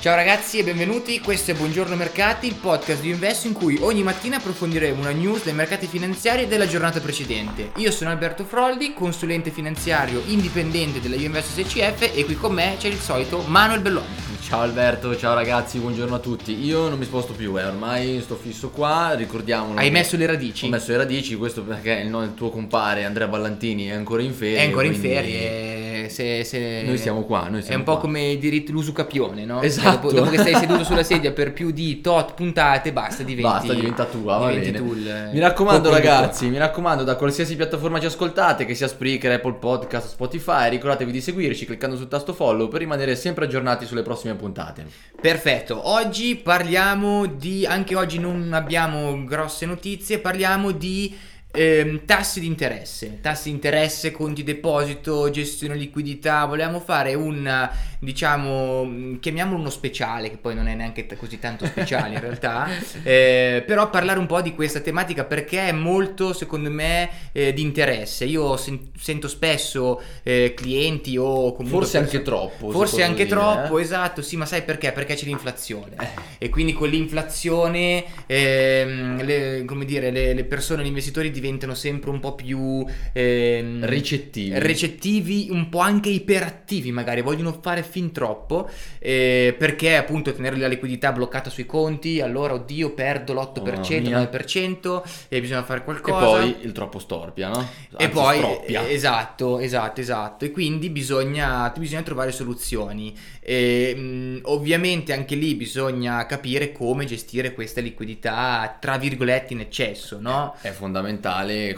Ciao ragazzi e benvenuti, questo è Buongiorno Mercati, il podcast di Investo in cui ogni mattina approfondiremo una news dei mercati finanziari della giornata precedente. Io sono Alberto Froldi, consulente finanziario indipendente della Investo SCF e qui con me c'è il solito Manuel Belloni. Ciao Alberto, ciao ragazzi, buongiorno a tutti. Io non mi sposto più, eh, ormai sto fisso qua, ricordiamo. Hai messo le radici? Ho messo le radici, questo perché il, no, il tuo compare Andrea Ballantini è ancora in ferie. È ancora in quindi ferie. Se, se- Noi siamo qua, noi È siamo un po' qua. come i diritti l'usucapione, no? Esatto. Dopo, dopo che stai seduto sulla sedia per più di tot puntate, basta, diventi. Basta, diventa tua, va diventi bene. tu il- mi raccomando ragazzi, mi raccomando da qualsiasi piattaforma ci ascoltate, che sia Spreaker, Apple Podcast, Spotify, ricordatevi di seguirci cliccando sul tasto follow per rimanere sempre aggiornati sulle prossime puntate. Perfetto, oggi parliamo di, anche oggi non abbiamo grosse notizie, parliamo di ehm, tassi di interesse, tassi di interesse, conti deposito, gestione liquidità, volevamo fare un, diciamo, mh, chiamiamolo uno speciale, che poi non è neanche t- così tanto speciale in realtà, eh, però parlare un po' di questa tematica perché è molto, secondo me, eh, di interesse. Io sen- sento spesso eh, clienti o comunque... Forse anche troppo, Forse anche dire, troppo, eh. esatto, sì, ma sai perché? Perché c'è l'inflazione. Eh. E quindi con l'inflazione, ehm, le, come dire, le, le persone, gli investitori diventano sempre un po' più ehm, Ricettivi. recettivi, un po' anche iperattivi, magari vogliono fare fin troppo eh, perché appunto tenere la liquidità bloccata sui conti, allora oddio, perdo l'8%, Mamma mia. il 9% e bisogna fare E qualcosa. poi il troppo storpia, no? E Anzi, poi, stroppia. esatto, esatto, esatto. E quindi bisogna, bisogna trovare soluzioni. E, mh, ovviamente anche lì bisogna capire come gestire questa liquidità, tra virgolette, in eccesso, no? È fondamentale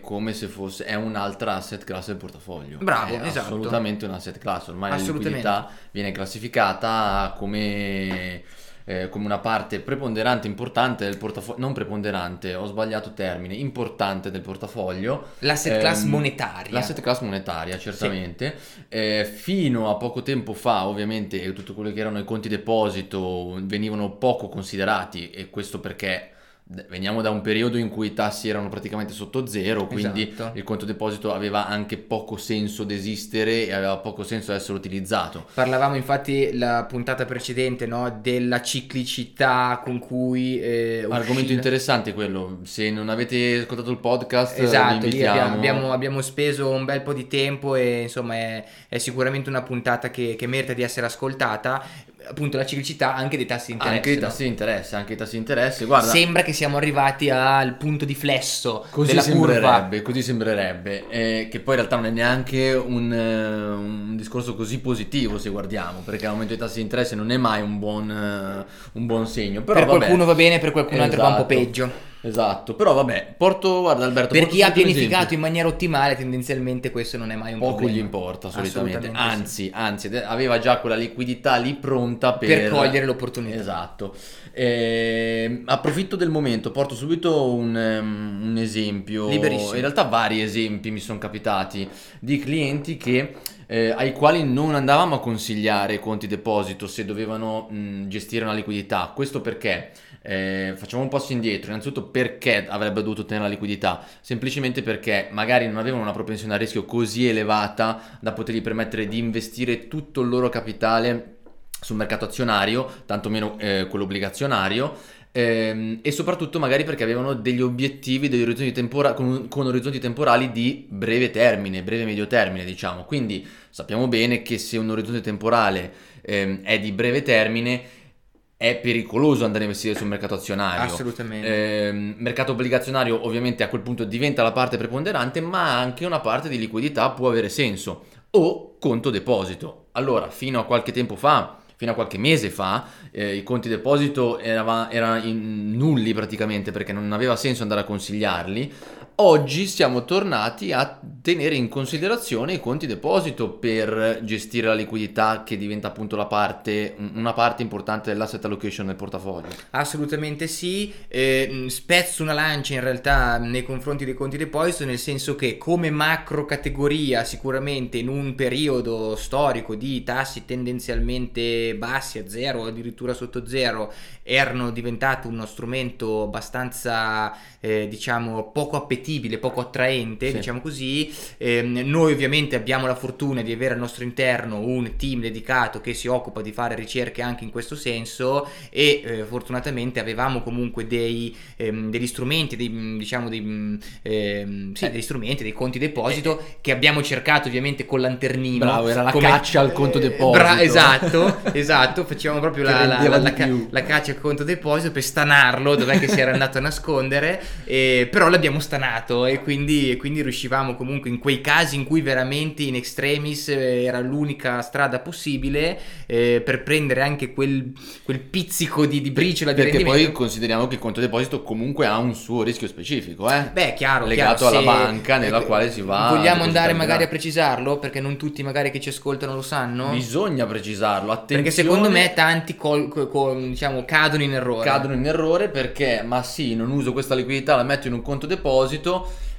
come se fosse è un'altra asset class del portafoglio. Bravo, è esatto. assolutamente un asset class. Ormai la liquidità viene classificata come, eh, come una parte preponderante, importante del portafoglio. Non preponderante, ho sbagliato termine, importante del portafoglio. L'asset class monetaria. L'asset class monetaria, certamente. Eh, fino a poco tempo fa, ovviamente, tutto quello che erano i conti deposito venivano poco considerati, e questo perché veniamo da un periodo in cui i tassi erano praticamente sotto zero, quindi Esatto. il conto deposito aveva anche poco senso di esistere e aveva poco senso essere utilizzato. Parlavamo infatti la puntata precedente no, della ciclicità con cui... Eh, Argomento interessante quello, se non avete ascoltato il podcast, Esatto, lì abbiamo, abbiamo- abbiamo speso un bel po' di tempo e insomma è, è sicuramente una puntata che, che merita di essere ascoltata. Appunto la ciclicità anche dei tassi di interesse. anche i tassi di interesse, anche i tassi di interesse. Guarda, Sembra che siamo arrivati al punto di flesso Così della curva. sembrerebbe, così sembrerebbe, eh, che poi in realtà non è neanche un, eh, un discorso così positivo se guardiamo, perché l'aumento dei tassi di interesse non è mai un buon, eh, un buon segno. Però, per vabbè. qualcuno va bene, per qualcun altro va un po' Esatto. peggio. Esatto, però vabbè, porto, guarda Alberto, Per chi ha pianificato in maniera ottimale, tendenzialmente questo non è mai un Poco problema. gli importa solitamente, Assolutamente sì. anzi, anzi, aveva già quella liquidità lì pronta per, Per cogliere l'opportunità. Esatto. Ehm, approfitto del momento, porto subito un, ehm, un esempio. Liberissimo. In realtà vari esempi mi sono capitati di clienti che, eh, ai quali non andavamo a consigliare conti deposito se dovevano mh, gestire una liquidità. Questo perché? Eh, facciamo un passo indietro. Innanzitutto perché avrebbe dovuto tenere la liquidità? Semplicemente perché magari non avevano una propensione a rischio così elevata da potergli permettere di investire tutto il loro capitale sul mercato azionario, tantomeno eh, quello obbligazionario, ehm, e soprattutto magari perché avevano degli obiettivi, degli orizzonti tempora- con, con orizzonti temporali di breve termine, breve medio termine, diciamo. Quindi sappiamo bene che se un orizzonte temporale ehm, è di breve termine, è pericoloso andare a investire sul mercato azionario. Assolutamente. Ehm, mercato obbligazionario ovviamente a quel punto diventa la parte preponderante, ma anche una parte di liquidità può avere senso. O conto deposito. Allora, fino a qualche tempo fa, fino a qualche mese fa, eh, i conti deposito erano in- nulli praticamente perché non aveva senso andare a consigliarli. Oggi siamo tornati a tenere in considerazione i conti deposito per gestire la liquidità che diventa appunto parte, una parte importante dell'asset allocation nel portafoglio. Assolutamente sì, Eh, mh, spezzo una lancia in realtà nei confronti dei conti deposito nel senso che come macro categoria sicuramente in un periodo storico di tassi tendenzialmente bassi a zero o addirittura sotto zero erano diventati uno strumento abbastanza eh, diciamo poco appetibile, poco attraente Sì. diciamo così Ehm, noi ovviamente abbiamo la fortuna di avere al nostro interno un team dedicato che si occupa di fare ricerche anche in questo senso e eh, fortunatamente avevamo comunque dei, ehm, degli strumenti, dei, mh, diciamo dei, mh, ehm, sì, Eh. degli strumenti, dei conti deposito che abbiamo cercato ovviamente con lanternino. Bravo, era la come- caccia al conto eh, deposito. bra- esatto, esatto, facevamo proprio la, la- la- ca- la caccia al conto deposito per stanarlo, dov'è che si era andato a nascondere, eh, però l'abbiamo stanato e quindi, e quindi riuscivamo comunque in quei casi in cui veramente in extremis eh, era l'unica strada possibile eh, per prendere anche quel, quel pizzico di, di briciola di Perché poi consideriamo che il conto deposito comunque ha un suo rischio specifico, eh? Beh, chiaro, legato chiaro, alla banca nella eh, quale si va. Vogliamo andare magari a precisarlo perché non tutti magari che ci ascoltano lo sanno. Bisogna precisarlo, attenzione. Perché secondo me tanti col- co- co- diciamo, cadono in errore. cadono in errore perché, ma sì, non uso questa liquidità, la metto in un conto deposito.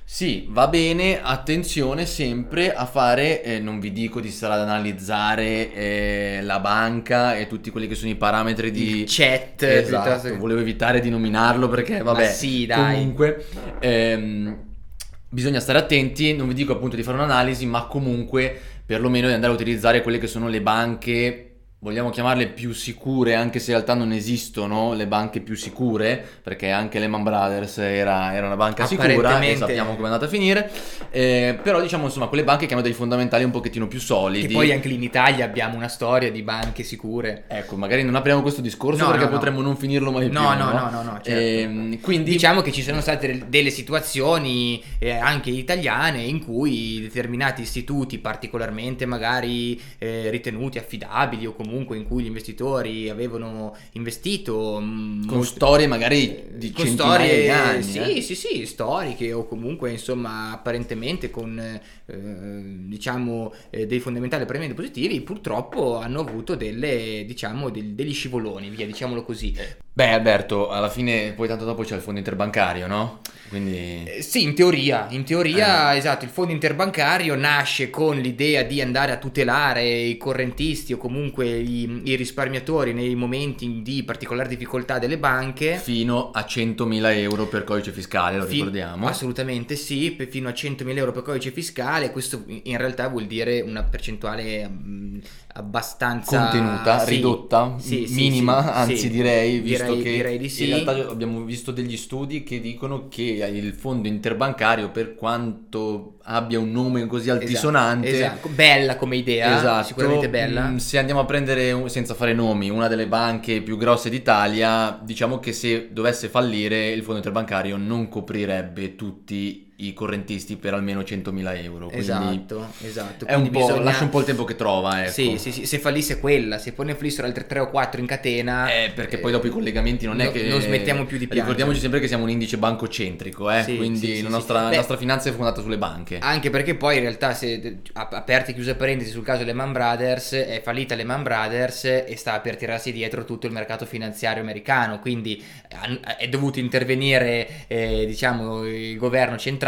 Sì, va bene, attenzione sempre a fare, eh, non vi dico di stare ad analizzare eh, la banca e tutti quelli che sono i parametri di... il chat Esatto, che- volevo evitare di nominarlo perché vabbè, Ma sì, dai. comunque ehm, bisogna stare attenti, non vi dico appunto di fare un'analisi, ma comunque perlomeno di andare a utilizzare quelle che sono le banche vogliamo chiamarle più sicure, anche se in realtà non esistono le banche più sicure, perché anche Lehman Brothers era, era una banca sicura e sappiamo come è andata a finire, Eh, però diciamo insomma quelle banche che hanno dei fondamentali un pochettino più solidi. Che poi anche in Italia abbiamo una storia di banche sicure. Ecco, magari non apriamo questo discorso No, perché no, no. potremmo non finirlo mai No, più. no, no, no, no, certo. Ehm, quindi Diciamo che ci sono state del- delle situazioni eh, anche italiane in cui determinati istituti particolarmente magari eh, ritenuti affidabili o comunque in cui gli investitori avevano investito mh, con molto- storie magari di con storie di anni. sì, eh. sì, sì, storiche o comunque insomma apparentemente con eh, diciamo eh, dei fondamentali apparentemente positivi, purtroppo hanno avuto delle diciamo del- degli scivoloni, via, diciamolo così. Beh, Alberto, alla fine poi tanto dopo c'è il fondo interbancario, no? Quindi Eh, Sì, in teoria, in teoria, Eh. esatto, il fondo interbancario nasce con l'idea di andare a tutelare i correntisti o comunque i, i risparmiatori nei momenti di particolare difficoltà delle banche. fino a 100.000 euro per codice fiscale, lo Fi- ricordiamo. Assolutamente sì, per- fino a 100.000 euro per codice fiscale, questo in realtà vuol dire una percentuale mm, abbastanza Contenuta, sì, ridotta, sì, sì, minima, anzi direi, visto Direi- che direi di sì. in realtà abbiamo visto degli studi che dicono che il fondo interbancario, per quanto abbia un nome così altisonante, Esatto, bella come idea, Esatto, sicuramente bella. mm, Se andiamo a prendere, un- senza fare nomi, una delle banche più grosse d'Italia, diciamo che se dovesse fallire il fondo interbancario non coprirebbe tutti i correntisti per almeno 100.000 euro. Esatto, esatto. è un bisogna- lascia un po' il tempo che trova, ecco. Sì, sì, sì, se fallisse quella, se poi ne fallissero altre 3 o 4 in catena. Eh, perché poi eh, dopo i collegamenti non è no- che non smettiamo più di piangere. Ricordiamoci sempre che siamo un indice bancocentrico, eh? Sì, quindi sì, la nostra, la Beh, nostra finanza è fondata sulle banche. Anche perché poi in realtà, se ap- aperte e chiuse parentesi sul caso Lehman Brothers, è fallita Lehman Brothers e sta per tirarsi dietro tutto il mercato finanziario americano. Quindi han- è dovuto intervenire, eh, diciamo, il governo centrale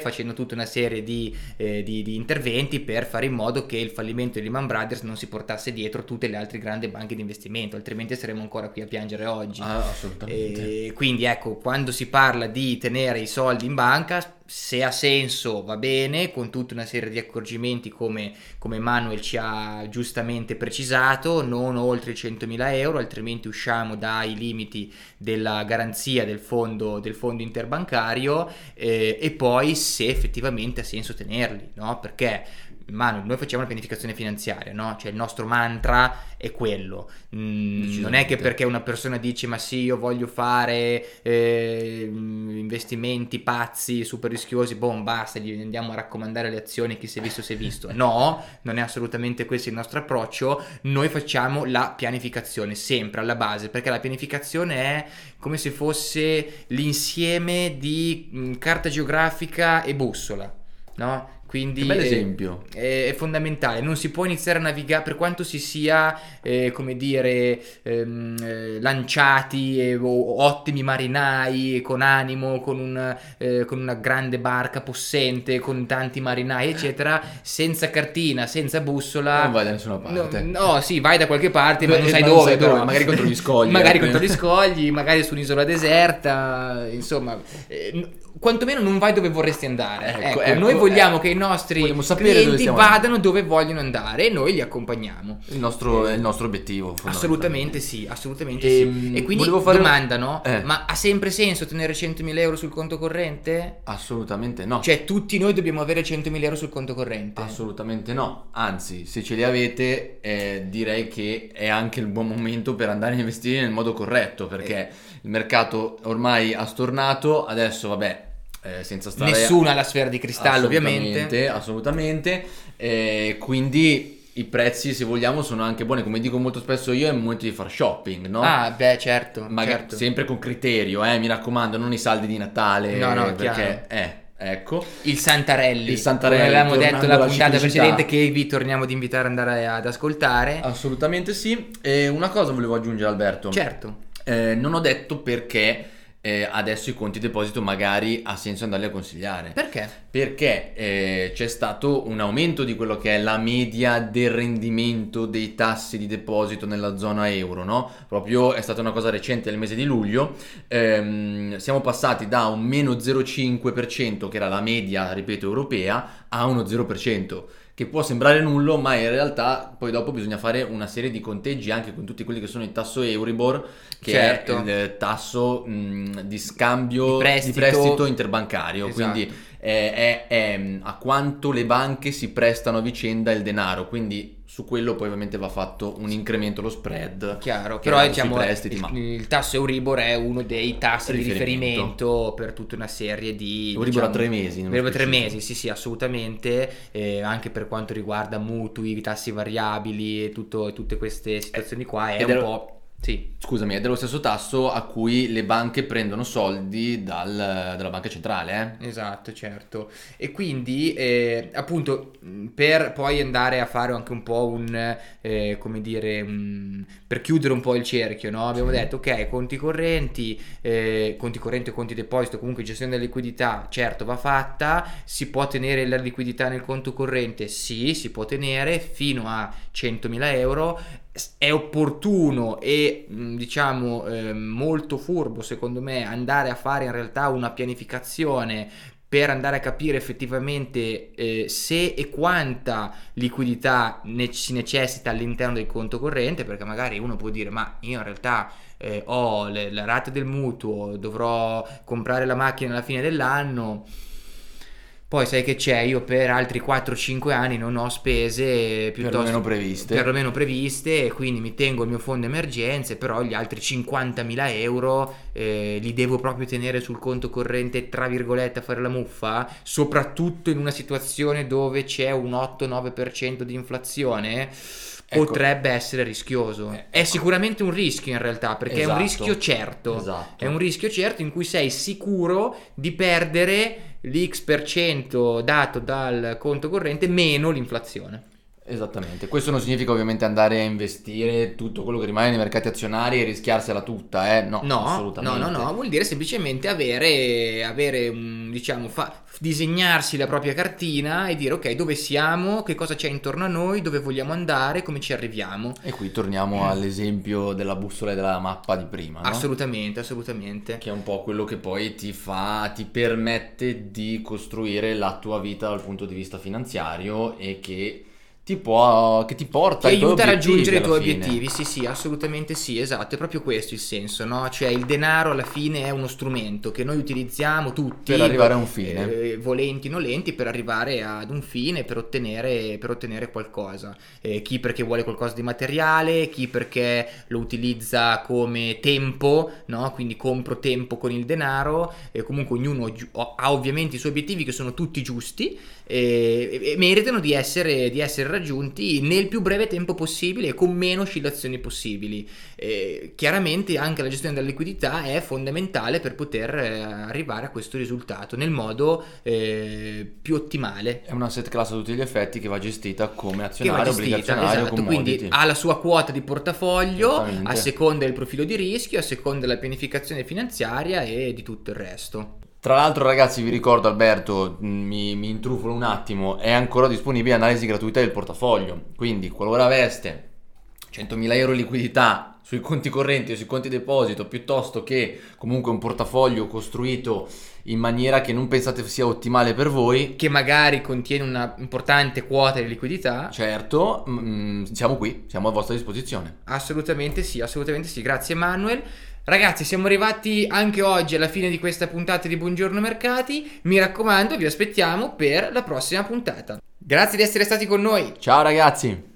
facendo tutta una serie di, eh, di- di interventi per fare in modo che il fallimento di Lehman Brothers non si portasse dietro tutte le altre grandi banche di investimento, altrimenti saremmo ancora qui a piangere oggi. Ah, assolutamente. E quindi ecco, quando si parla di tenere i soldi in banca, se ha senso va bene, con tutta una serie di accorgimenti come, come Manuel ci ha giustamente precisato, non oltre i 100.000 euro, altrimenti usciamo dai limiti della garanzia del fondo, del fondo interbancario eh, e poi se effettivamente ha senso tenerli, no? Perché Manu, noi facciamo una pianificazione finanziaria, no? Cioè il nostro mantra è quello. Mm, non è che perché una persona dice ma sì, io voglio fare eh, investimenti pazzi, super rischiosi, boh, basta, gli andiamo a raccomandare le azioni, chi si è visto si è visto. No, non è assolutamente questo il nostro approccio. Noi facciamo la pianificazione sempre alla base, perché la pianificazione è come se fosse l'insieme di mm, carta geografica e bussola, no? Quindi eh, esempio. è, è fondamentale, non si può iniziare a navigare per quanto si sia, eh, come dire, ehm, eh, lanciati e o- ottimi marinai con animo, con, un, eh, con una grande barca possente, con tanti marinai, eccetera, senza cartina, senza bussola. Non vai da nessuna parte. No, no, sì, vai da qualche parte, ma Eh, non sai ma non dove, sai dove, magari contro gli scogli, magari eh. contro gli scogli, magari su un'isola deserta, insomma, eh, quantomeno non vai dove vorresti andare. Ecco, Ecco, ecco, noi vogliamo eh, che i nostri dove clienti stiamo vadano dove vogliono andare e noi li accompagniamo. Il nostro, è il nostro obiettivo. Assolutamente sì, assolutamente Ehm, sì. E quindi fare- domanda, no? Eh. Ma ha sempre senso tenere 100.000 euro sul conto corrente? Assolutamente no. Cioè, tutti noi dobbiamo avere 100.000 euro sul conto corrente? Assolutamente no, anzi se ce li avete eh, direi che è anche il buon momento per andare a investire nel modo corretto perché il mercato ormai ha stornato, adesso vabbè eh, senza stare... Nessuno ha la sfera di cristallo, ovviamente. Assolutamente, eh, quindi i prezzi se vogliamo sono anche buoni, come dico molto spesso io è il momento di far shopping, no? Ah, beh, certo. Magari certo. sempre con criterio, eh, mi raccomando, non i saldi di Natale, No, no, perché eh, ecco. Il Santarelli. Il Santarelli, Come avevamo detto la alla puntata precedente che vi torniamo ad invitare ad andare ad ascoltare. Assolutamente sì. E una cosa volevo aggiungere Alberto. Certo. Eh, non ho detto perché eh, adesso i conti deposito magari ha senso andarli a consigliare. Perché? Perché eh, c'è stato un aumento di quello che è la media del rendimento dei tassi di deposito nella zona euro, no? Proprio è stata una cosa recente nel mese di luglio. Ehm, siamo passati da un meno 0,5% che era la media, ripeto, europea, a uno 0%. Che può sembrare nullo, ma in realtà poi dopo bisogna fare una serie di conteggi anche con tutti quelli che sono il tasso Euribor, che Certo. è il tasso mh, di scambio Di prestito. prestito interbancario. Esatto. Quindi è, è- è, mh, a quanto le banche si prestano a vicenda il denaro, quindi su quello poi ovviamente va fatto un incremento lo spread. Chiaro, però diciamo prestiti, il, ma il tasso Euribor è uno dei tassi di Riferimento. riferimento per tutta una serie di Euribor diciamo, a tre mesi, Euribor a tre mesi, sì, sì, assolutamente, eh, anche per quanto riguarda mutui, tassi variabili e tutto- tutte queste situazioni qua è ed un era- po' sì. scusami, è dello stesso tasso a cui le banche prendono soldi dal- dalla banca centrale, eh? Esatto, certo. E quindi, eh, appunto, per poi andare a fare anche un po' un, eh, come dire, un- per chiudere un po' il cerchio, no? Abbiamo Sì. detto, ok, conti correnti, eh, conti correnti o conti deposito, comunque gestione della liquidità, certo, va fatta. Si può tenere la liquidità nel conto corrente? Sì, si può tenere fino a 100.000 euro. È opportuno e mh, diciamo eh, molto furbo secondo me andare a fare in realtà una pianificazione per andare a capire effettivamente eh, se e quanta liquidità ne- si necessita all'interno del conto corrente, perché magari uno può dire ma io in realtà eh, ho le, la rata del mutuo, dovrò comprare la macchina alla fine dell'anno. Poi sai che c'è, io per altri 4-5 anni non ho spese piuttosto Perlomeno previste. perlomeno previste e quindi mi tengo il mio fondo emergenze, però gli altri 50.000 euro eh, li devo proprio tenere sul conto corrente, tra virgolette, a fare la muffa, soprattutto in una situazione dove c'è un 8-9% di inflazione. Ecco. Potrebbe essere rischioso. Eh, È sicuramente un rischio in realtà, perché è un Esatto. rischio certo. Esatto. È un rischio certo in cui sei sicuro di perdere l'X per cento dato dal conto corrente meno l'inflazione. Esattamente, questo non significa ovviamente andare a investire tutto quello che rimane nei mercati azionari e rischiarsela tutta, eh? No, No, no, assolutamente. no, no, vuol dire semplicemente avere, avere un, diciamo, fa- disegnarsi la propria cartina e dire ok, dove siamo, che cosa c'è intorno a noi, dove vogliamo andare, come ci arriviamo. E qui torniamo all'esempio della bussola e della mappa di prima, no? Assolutamente, assolutamente. Che è un po' quello che poi ti fa, ti permette di costruire la tua vita dal punto di vista finanziario e che ti può, che ti porta Ti aiuta a raggiungere i tuoi fine. obiettivi, sì, sì, assolutamente sì, esatto, è proprio questo il senso, no? Cioè il denaro alla fine è uno strumento che noi utilizziamo tutti Per arrivare a un fine. eh, volenti, nolenti, per arrivare ad un fine, per ottenere, per ottenere qualcosa. Eh, chi perché vuole qualcosa di materiale, chi perché lo utilizza come tempo, no? Quindi compro tempo con il denaro, e comunque ognuno ha ovviamente i suoi obiettivi che sono tutti giusti e, e meritano di essere, di essere raggiunti nel più breve tempo possibile e con meno oscillazioni possibili. Eh, chiaramente anche la gestione della liquidità è fondamentale per poter eh, arrivare a questo risultato nel modo eh, più ottimale. È una set class a tutti gli effetti che va gestita come azionario, gestita, obbligazionario, esatto, commodity. quindi ha la sua quota di portafoglio a seconda del profilo di rischio, a seconda della pianificazione finanziaria e di tutto il resto. Tra l'altro ragazzi vi ricordo Alberto, mh, mi, mi intrufolo un attimo, è ancora disponibile analisi gratuita del portafoglio, quindi qualora aveste 100.000 euro liquidità sui conti correnti o sui conti deposito piuttosto che comunque un portafoglio costruito in maniera che non pensate sia ottimale per voi, Che magari contiene una importante quota di liquidità. certo, mh, siamo qui, siamo a vostra disposizione. Assolutamente sì, assolutamente sì. Grazie Manuel. Ragazzi, siamo arrivati anche oggi alla fine di questa puntata di Buongiorno Mercati. Mi raccomando, vi aspettiamo per la prossima puntata. Grazie di essere stati con noi. Ciao ragazzi!